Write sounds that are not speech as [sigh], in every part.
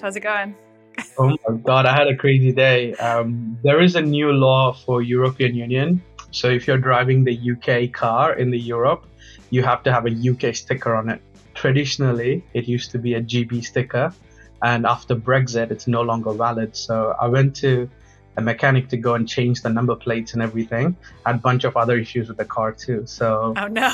how's it going? oh my god, I had a crazy day. Um, there is a new law for European Union. So if you're driving the UK car in the Europe, you have to have a UK sticker on it. Traditionally, it used to be a GB sticker, and after Brexit, it's no longer valid. So I went to a mechanic to go and change the number plates and everything. I had a bunch of other issues with the car too. So oh no.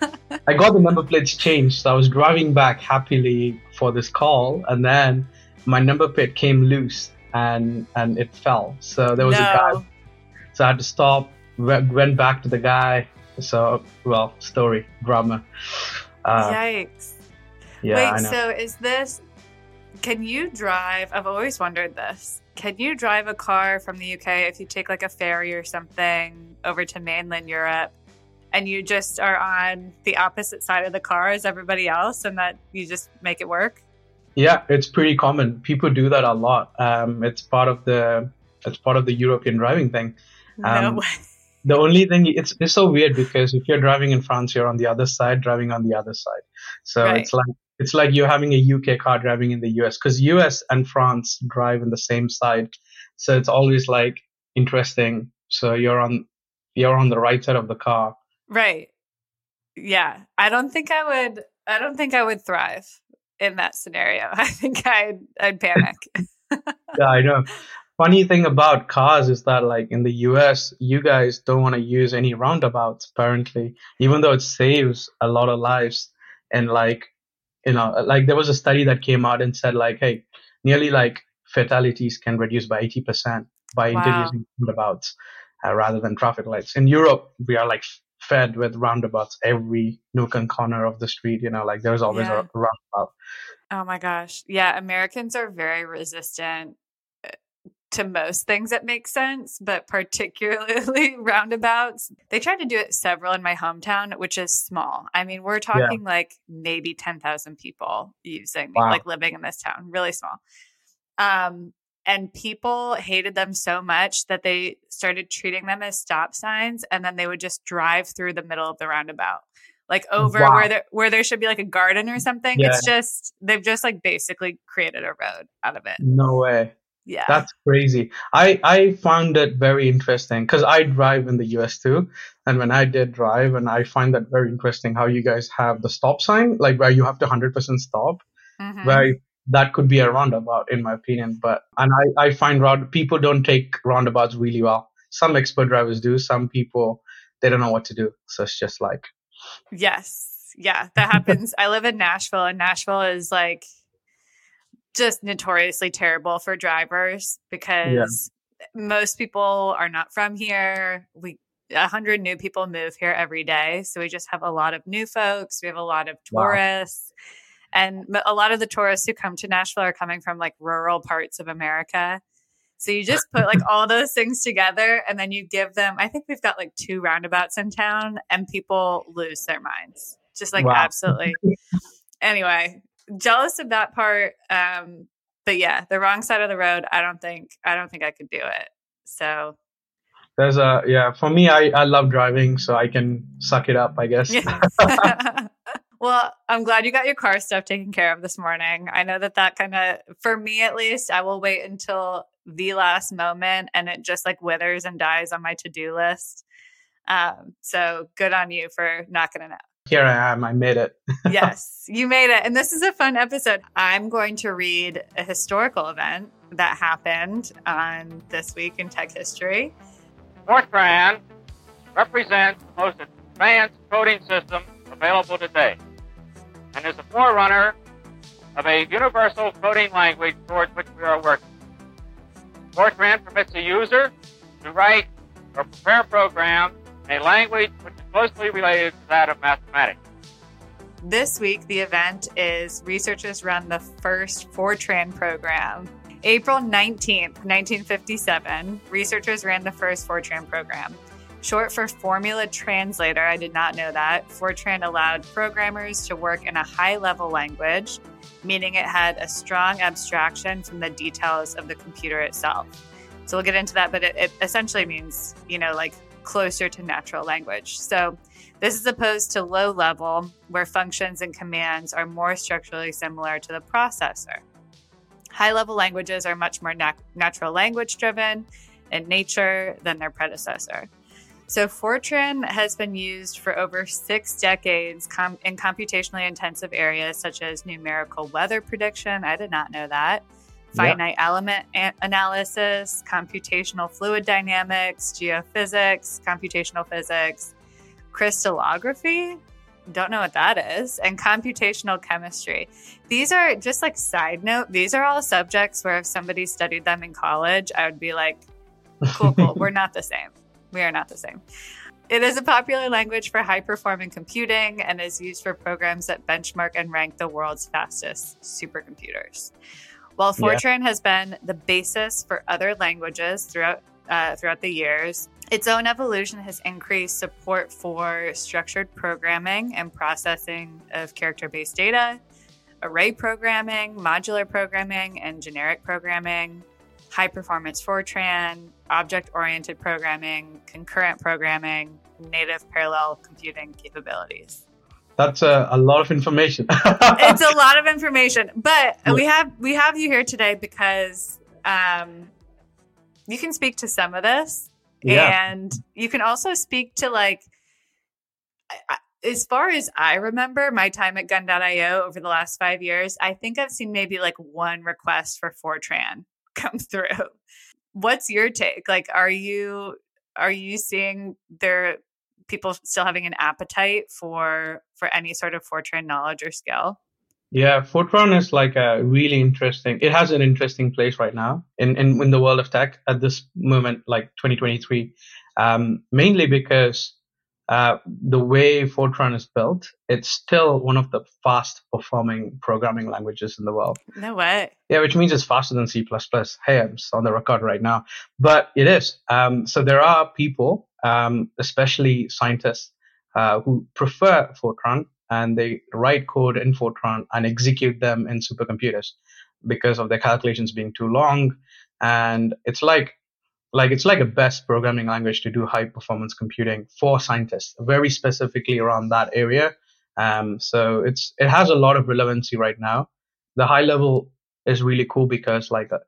[laughs] I got the number plates changed. So I was driving back happily for this call, and then my number plate came loose and and it fell. So there was no. a guy. So I had to stop. Went back to the guy. So well, story drama. Uh, Yikes! Yeah, Wait, so is this? Can you drive? I've always wondered this. Can you drive a car from the UK if you take like a ferry or something over to mainland Europe? And you just are on the opposite side of the car as everybody else and that you just make it work? Yeah it's pretty common. People do that a lot. Um, it's part of the it's part of the european driving thing. Um, no the only thing it's, it's so weird because if you're driving in france you're on the other side driving on the other side. So right. it's like it's like you're having a uk car driving in the us because us and france drive in the same side. So it's always like interesting. So you're on you're on the right side of the car Right. Yeah. I don't think I would I don't think I would thrive in that scenario. [laughs] I think I'd I'd [laughs] panic. [laughs] yeah, I know. Funny thing about cars is that like in the US, you guys don't want to use any roundabouts apparently, even though it saves a lot of lives and like you know, like there was a study that came out and said like, hey, nearly like fatalities can reduce by 80% by wow. introducing roundabouts uh, rather than traffic lights. In Europe, we are like fed with roundabouts every nook and corner of the street. You know, like there's always yeah. a roundabout. Oh my gosh. Yeah. Americans are very resistant uh, to most things that make sense, but particularly [laughs] roundabouts. They tried to do it several in my hometown, which is small. I mean, we're talking yeah. like maybe 10,000 people using, wow. like living in this town, really small. Um, and people hated them so much that they started treating them as stop signs and then they would just drive through the middle of the roundabout like over wow. where there where there should be like a garden or something yeah. it's just they've just like basically created a road out of it no way yeah that's crazy i i found it very interesting because i drive in the us too and when i did drive and i find that very interesting how you guys have the stop sign like where you have to 100% stop mm-hmm. where that could be a roundabout in my opinion. But and I, I find round people don't take roundabouts really well. Some expert drivers do. Some people they don't know what to do. So it's just like Yes. Yeah, that happens. I live in Nashville and Nashville is like just notoriously terrible for drivers because yeah. most people are not from here. We a hundred new people move here every day. So we just have a lot of new folks. We have a lot of tourists. Wow and a lot of the tourists who come to Nashville are coming from like rural parts of America. So you just put like all those things together and then you give them, I think we've got like two roundabouts in town and people lose their minds. Just like wow. absolutely. anyway, jealous of that part. Um, but yeah, the wrong side of the road, I don't think, I don't think I could do it. So there's a, yeah, for me, I, I love driving, so I can suck it up, I guess. [laughs] [laughs] Well, I'm glad you got your car stuff taken care of this morning. I know that that kind of, for me at least, I will wait until the last moment and it just like withers and dies on my to do list. Um, so good on you for knocking it out. Here I am. I made it. [laughs] yes, you made it. And this is a fun episode. I'm going to read a historical event that happened on this week in tech history. Fortran represents the most advanced coding system available today and is a forerunner of a universal coding language towards which we are working. Fortran permits a user to write or prepare programs in a language which is closely related to that of mathematics. This week, the event is researchers run the first Fortran program. April 19th, 1957, researchers ran the first Fortran program. Short for Formula Translator, I did not know that. Fortran allowed programmers to work in a high level language, meaning it had a strong abstraction from the details of the computer itself. So we'll get into that, but it, it essentially means, you know, like closer to natural language. So this is opposed to low level, where functions and commands are more structurally similar to the processor. High level languages are much more nat- natural language driven in nature than their predecessor. So, Fortran has been used for over six decades com- in computationally intensive areas such as numerical weather prediction. I did not know that. Finite element analysis, computational fluid dynamics, geophysics, computational physics, crystallography. Don't know what that is, and computational chemistry. These are just like side note, these are all subjects where if somebody studied them in college, I would be like, cool, cool. [laughs] We're not the same. We are not the same. It is a popular language for high performing computing and is used for programs that benchmark and rank the world's fastest supercomputers. While Fortran yeah. has been the basis for other languages throughout uh, throughout the years, its own evolution has increased support for structured programming and processing of character based data, array programming, modular programming, and generic programming, high performance Fortran, object oriented programming, concurrent programming, native parallel computing capabilities. That's a, a lot of information. [laughs] it's a lot of information, but we have we have you here today because um, you can speak to some of this, yeah. and you can also speak to like. as far as I remember, my time at Gun.io over the last five years, I think I've seen maybe like one request for Fortran [laughs] come through. What's your take? Like, are you are you seeing there people still having an appetite for for any sort of Fortran knowledge or skill? Yeah, Fortran is like a really interesting. It has an interesting place right now in in, in the world of tech at this moment, like 2023, um, mainly because uh, the way Fortran is built, it's still one of the fast performing programming languages in the world. No way. Yeah, which means it's faster than C. Hey, I'm on the record right now. But it is. Um, so there are people, um, especially scientists, uh, who prefer Fortran and they write code in Fortran and execute them in supercomputers because of their calculations being too long. And it's like like it's like a best programming language to do high performance computing for scientists, very specifically around that area. Um, so it's it has a lot of relevancy right now. The high level is really cool because like uh,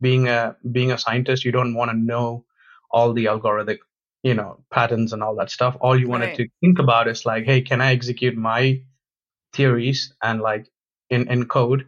being a being a scientist, you don't want to know all the algorithmic you know patterns and all that stuff. All you wanted right. to think about is like, hey, can I execute my theories and like in in code,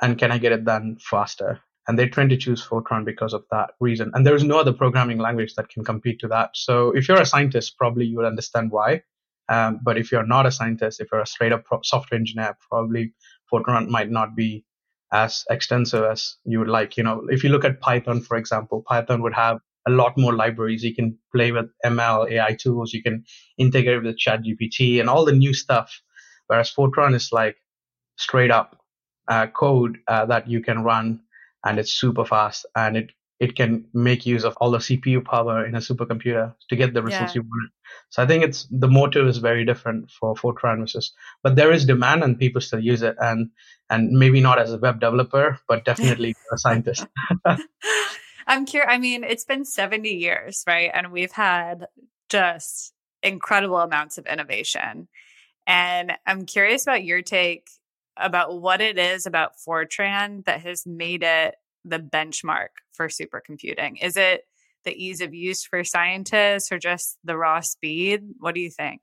and can I get it done faster? And they tend to choose Fortran because of that reason. And there is no other programming language that can compete to that. So if you're a scientist, probably you will understand why. Um, but if you're not a scientist, if you're a straight up pro- software engineer, probably Fortran might not be as extensive as you would like. You know, if you look at Python, for example, Python would have a lot more libraries. You can play with ML, AI tools. You can integrate with ChatGPT and all the new stuff. Whereas Fortran is like straight up uh, code uh, that you can run and it's super fast and it it can make use of all the CPU power in a supercomputer to get the results yeah. you want. So I think it's the motive is very different for Fortran versus, but there is demand and people still use it and and maybe not as a web developer, but definitely a scientist. [laughs] I'm curious. I mean, it's been 70 years, right? And we've had just incredible amounts of innovation. And I'm curious about your take about what it is about Fortran that has made it the benchmark for supercomputing. Is it the ease of use for scientists or just the raw speed? What do you think?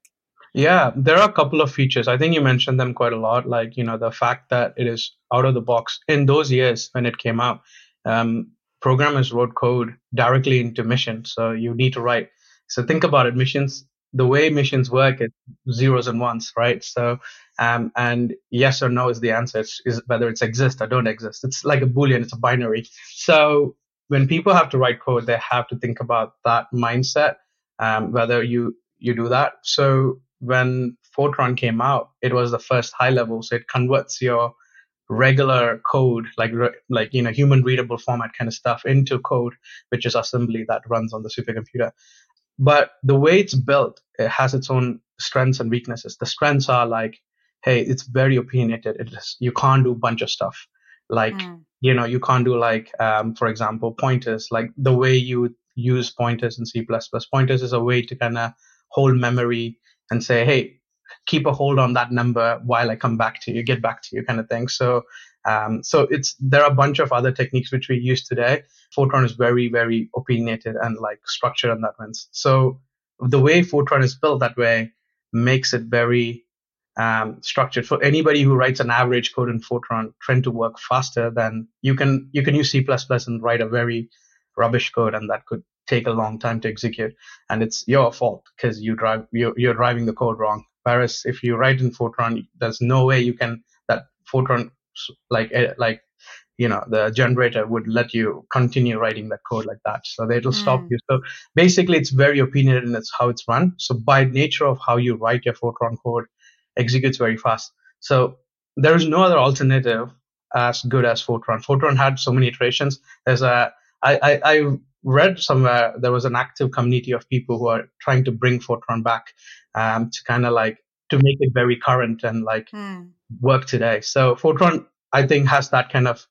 Yeah, there are a couple of features. I think you mentioned them quite a lot. Like, you know, the fact that it is out of the box in those years when it came out, um, programmers wrote code directly into Mission. So you need to write. So think about it. Missions the way missions work is zeros and ones, right? So, um, and yes or no is the answer. It's, is whether it's exist or don't exist. It's like a boolean. It's a binary. So when people have to write code, they have to think about that mindset. Um, whether you you do that. So when Fortran came out, it was the first high level. So it converts your regular code, like like you know human readable format kind of stuff, into code, which is assembly that runs on the supercomputer. But the way it's built, it has its own strengths and weaknesses. The strengths are like, hey, it's very opinionated. It is, you can't do a bunch of stuff. Like, mm. you know, you can't do like, um, for example, pointers, like the way you use pointers in C++. Pointers is a way to kind of hold memory and say, hey, keep a hold on that number while I come back to you, get back to you kind of thing. So Um, so it's there are a bunch of other techniques which we use today. Fortran is very very opinionated and like structured in that sense. So the way Fortran is built that way makes it very um, structured for anybody who writes an average code in Fortran trying to work faster than you can you can use C++ and write a very rubbish code and that could take a long time to execute and it's your fault because you drive you're, you're driving the code wrong whereas if you write in Fortran there's no way you can that Fortran like eh, like you know the generator would let you continue writing that code like that so it'll mm. stop you so basically it's very opinionated and it's how it's run so by nature of how you write your fortran code executes very fast. So there is no other alternative as good as Fortran. Fortran had so many iterations. There's a I, I, I read somewhere there was an active community of people who are trying to bring Fortran back um, to kind of like to make it very current and like mm. Work today. So Fortran I think has that kind of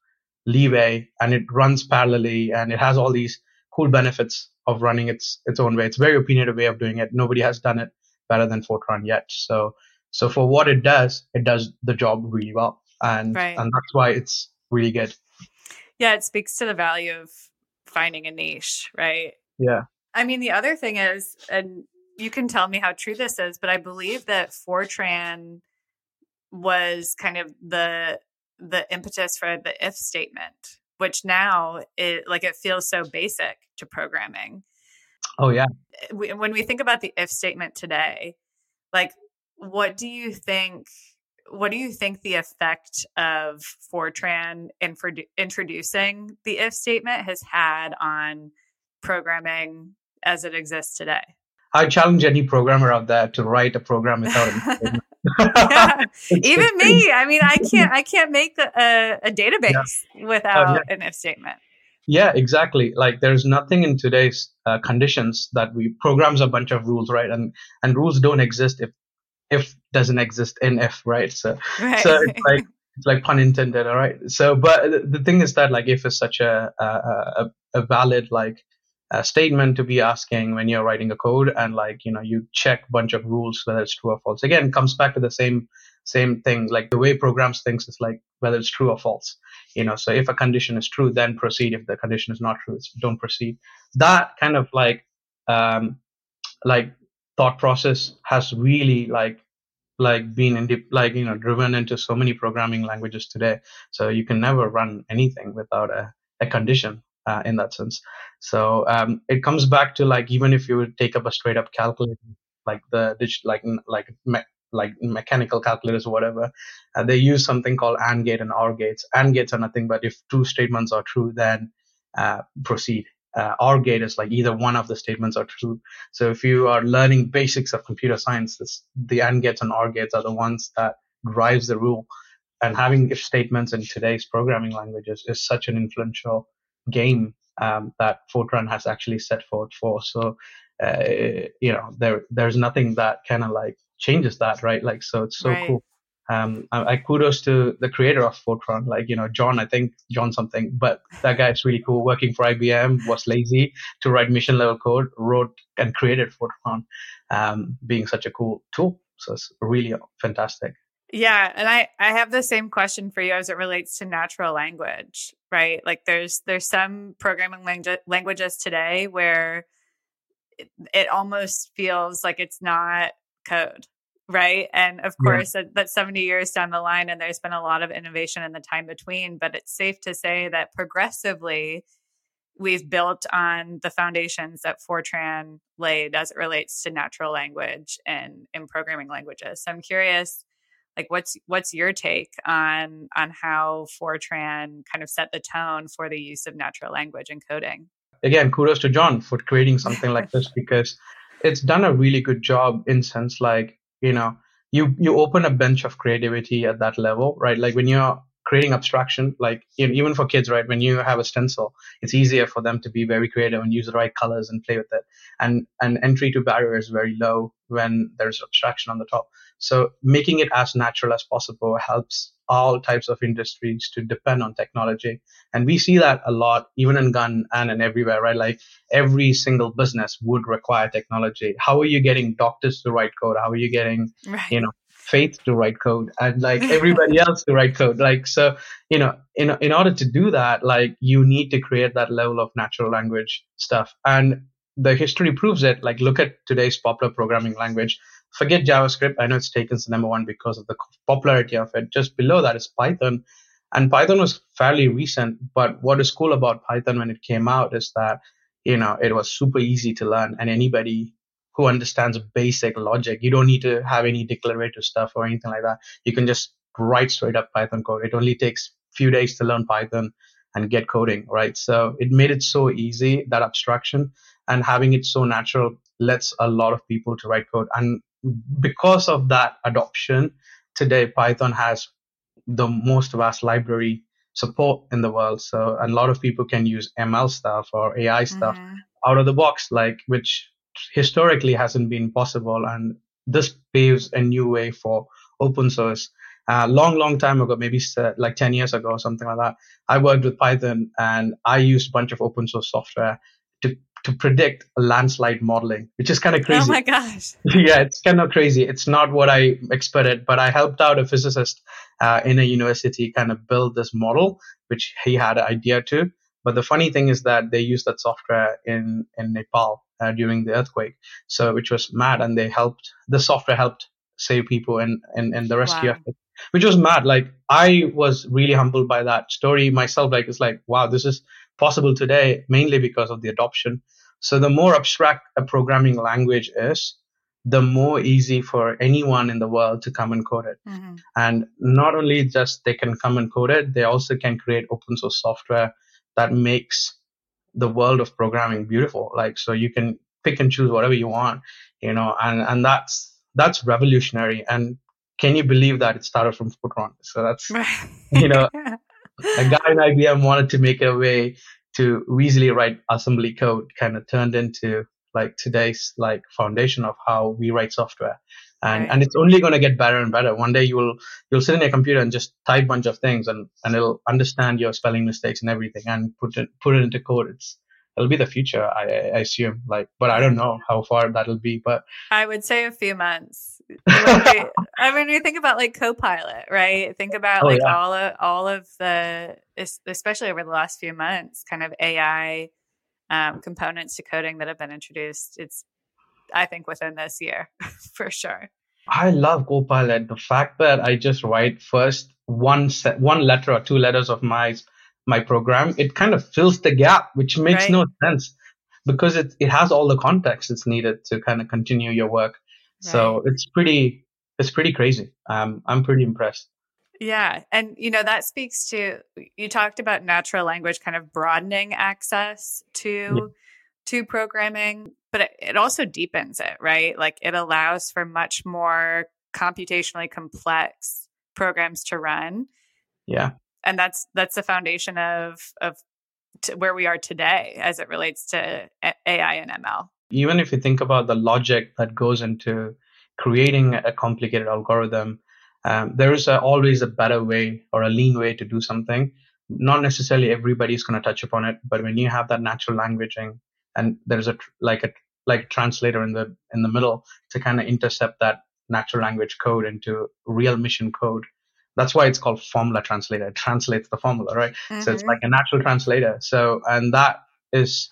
leeway and it runs parallelly and it has all these cool benefits of running its its own way. It's a very opinionated way of doing it. Nobody has done it better than Fortran yet. So so for what it does, it does the job really well. And right. and that's why it's really good. Yeah, it speaks to the value of finding a niche, right? Yeah. I mean, the other thing is, and you can tell me how true this is, but I believe that Fortran was kind of the the impetus for the if statement, which now it like it feels so basic to programming. Oh yeah. Eh, when we think about the if statement today, like what do you think what do you think the effect of Fortran in for introducing the if statement has had on programming as it exists today? I challenge any programmer out there to write a program without. [laughs] [laughs] Even me. I mean, I can't. [laughs] I can't make the, uh, a database yeah. without uh, yeah. an if statement. Yeah, exactly. Like there's nothing in today's uh, conditions that we programs a bunch of rules, right? And and rules don't exist if if doesn't exist in if, right? So, right. so it's [laughs] like it's like pun intended, all right. So, but the thing is that like if is such a a, a valid like statement to be asking when you're writing a code, and like you know you check bunch of rules whether it's true or false. Again, comes back to the same same thing. Like the way programs thinks is like whether it's true or false. You know, so if a condition is true, then proceed. If the condition is not true, don't proceed. That kind of like um like thought process has really like like been in the, like you know driven into so many programming languages today so you can never run anything without a, a condition uh, in that sense so um, it comes back to like even if you would take up a straight up calculator like the like like me- like mechanical calculators or whatever uh, they use something called and gate and or gates and gates are nothing but if two statements are true then uh, proceed uh, OR gate is like either one of the statements are true. So if you are learning basics of computer science, this, the AND gates and OR gates are the ones that drives the rule. And having if statements in today's programming languages is such an influential game um, that Fortran has actually set forth for. So, uh, you know, there there's nothing that kind of like changes that, right? Like, so it's so right. cool um, I, I, kudos to the creator of Fortran, like you know John, I think John something, but that guy is really cool. Working for IBM, was lazy to write mission level code, wrote and created Fortran, um, being such a cool tool. So it's really fantastic. Yeah, and I I have the same question for you as it relates to natural language, right? Like there's there's some programming langu- languages today where it, it almost feels like it's not code right? And of course that, that's 70 years down the line and there's been a lot of innovation in the time between but it's safe to say that progressively we've built on the foundations that fortran laid as it relates to natural language and in programming languages. So i'm curious like what's what's your take on on how fortran kind of set the tone for the use of natural language encoding again kudos to john for creating something like this [laughs] because it's done a really good job in sense like you know you you open a bench of creativity at that level right? Like when you're creating abstraction like you know, even for kids right when you have a stencil it's easier for them to be very creative and use the right colors and play with it and and entry to barrier is very low when there's abstraction on the top so making it as natural as possible helps all types of industries to depend on technology. And we see that a lot, even in gun and in everywhere, right? Like every single business would require technology. How are you getting doctors to write code? How are you getting, right. you know, faith to write code and like [laughs] everybody else to write code. Like so, you know, in in order to do that, like you need to create that level of natural language stuff. And the history proves it. Like look at today's popular programming language. Forget JavaScript. I know it's taken to number one because of the popularity of it. Just below that is Python. And Python was fairly recent, but what is cool about Python when it came out is that, you know, it was super easy to learn and anybody who understands basic logic, you don't need to have any declarative stuff or anything like that. You can just write straight up Python code. It only takes few days to learn Python and get coding, right? So it made it so easy, that abstraction and having it so natural lets a lot of people to write code. And because of that adoption, today Python has the most vast library support in the world. So a lot of people can use ML stuff or AI stuff mm-hmm. out of the box, like which historically hasn't been possible. And this paves a new way for open source. Uh, long, long time ago, maybe like 10 years ago or something like that, I worked with Python and I used a bunch of open source software to to predict landslide modeling, which is kind of crazy. Oh my gosh. [laughs] yeah, it's kind of crazy. It's not what I expected, but I helped out a physicist uh, in a university kind of build this model, which he had an idea to. But the funny thing is that they used that software in, in Nepal uh, during the earthquake. So, which was mad. And they helped, the software helped save people and and, in the rescue wow. effort, which was mad. Like, I was really humbled by that story myself. Like, it's like, wow, this is possible today mainly because of the adoption. So the more abstract a programming language is, the more easy for anyone in the world to come and code it. Mm-hmm. And not only just they can come and code it, they also can create open source software that makes the world of programming beautiful. Like, so you can pick and choose whatever you want, you know, and, and that's, that's revolutionary. And can you believe that it started from Fortran? So that's, [laughs] you know, [laughs] a guy in IBM wanted to make a way to easily write assembly code kind of turned into like today's like foundation of how we write software and right. and it's only going to get better and better one day you'll you'll sit in your computer and just type a bunch of things and and it'll understand your spelling mistakes and everything and put it put it into code it's it'll be the future I, I assume like but i don't know how far that'll be but i would say a few months [laughs] I mean, you think about like Copilot, right? Think about oh, like yeah. all of all of the, especially over the last few months, kind of AI um, components to coding that have been introduced. It's, I think, within this year [laughs] for sure. I love Copilot. The fact that I just write first one set, one letter or two letters of my my program, it kind of fills the gap, which makes right. no sense because it it has all the context it's needed to kind of continue your work. So it's pretty, it's pretty crazy. Um, I'm pretty impressed. Yeah. And, you know, that speaks to, you talked about natural language kind of broadening access to, yeah. to programming, but it, it also deepens it, right? Like it allows for much more computationally complex programs to run. Yeah. And that's, that's the foundation of, of where we are today as it relates to AI and ML even if you think about the logic that goes into creating a complicated algorithm, um, there is a, always a better way or a lean way to do something. Not necessarily everybody is going to touch upon it, but when you have that natural languaging and there's a like a like translator in the in the middle to kind of intercept that natural language code into real mission code. That's why it's called formula translator. It translates the formula, right? Mm-hmm. So it's mm-hmm. like a natural translator. So and that is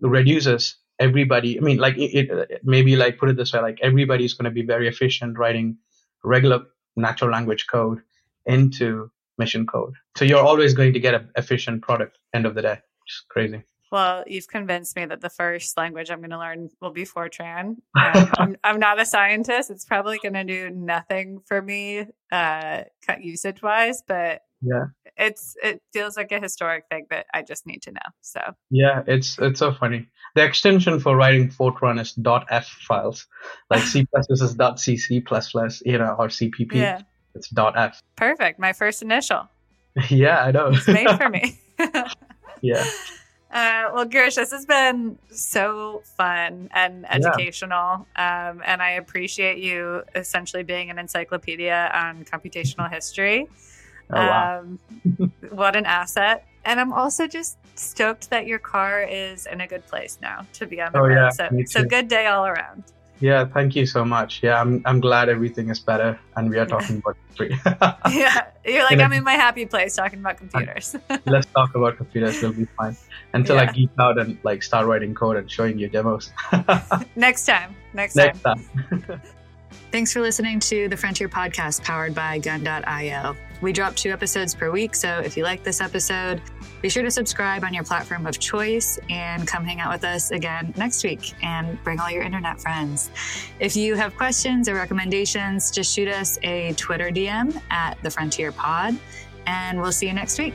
reduces everybody i mean like it, it maybe like put it this way like everybody's going to be very efficient writing regular natural language code into mission code so you're always going to get an efficient product end of the day Just crazy well, you've convinced me that the first language I'm going to learn will be Fortran. [laughs] Um, I'm, I'm, not a scientist. It's probably going to do nothing for me uh, usage wise, but yeah it's it feels like a historic thing that i just need to know so yeah it's it's so funny the extension for writing fortran is .f files like c++ is .cc c++ you know or cpp [laughs] yeah. it's .f perfect my first initial [laughs] yeah i know it's made for me [laughs] yeah uh, well, Girish, this has been so fun and educational. Yeah. Um, and I appreciate you essentially being an encyclopedia on computational history. Oh, wow. Um, what an asset. And I'm also just stoked that your car is in a good place now to be on the oh, road. Yeah, so, so good day all around. Yeah, thank you so much. Yeah, I'm I'm glad everything is better and we are [laughs] talking about free. [laughs] yeah, you're like I'm in my happy place talking about computers. [laughs] Let's talk about computers. We'll be fine until yeah. I geek out and like start writing code and showing you demos. Next time. Next, Next time. time. Thanks for listening to the Frontier Podcast powered by Gun.io. We drop two episodes per week, so if you like this episode, be sure to subscribe on your platform of choice and come hang out with us again next week and bring all your internet friends. If you have questions or recommendations, just shoot us a Twitter DM at the Frontier Pod, and we'll see you next week.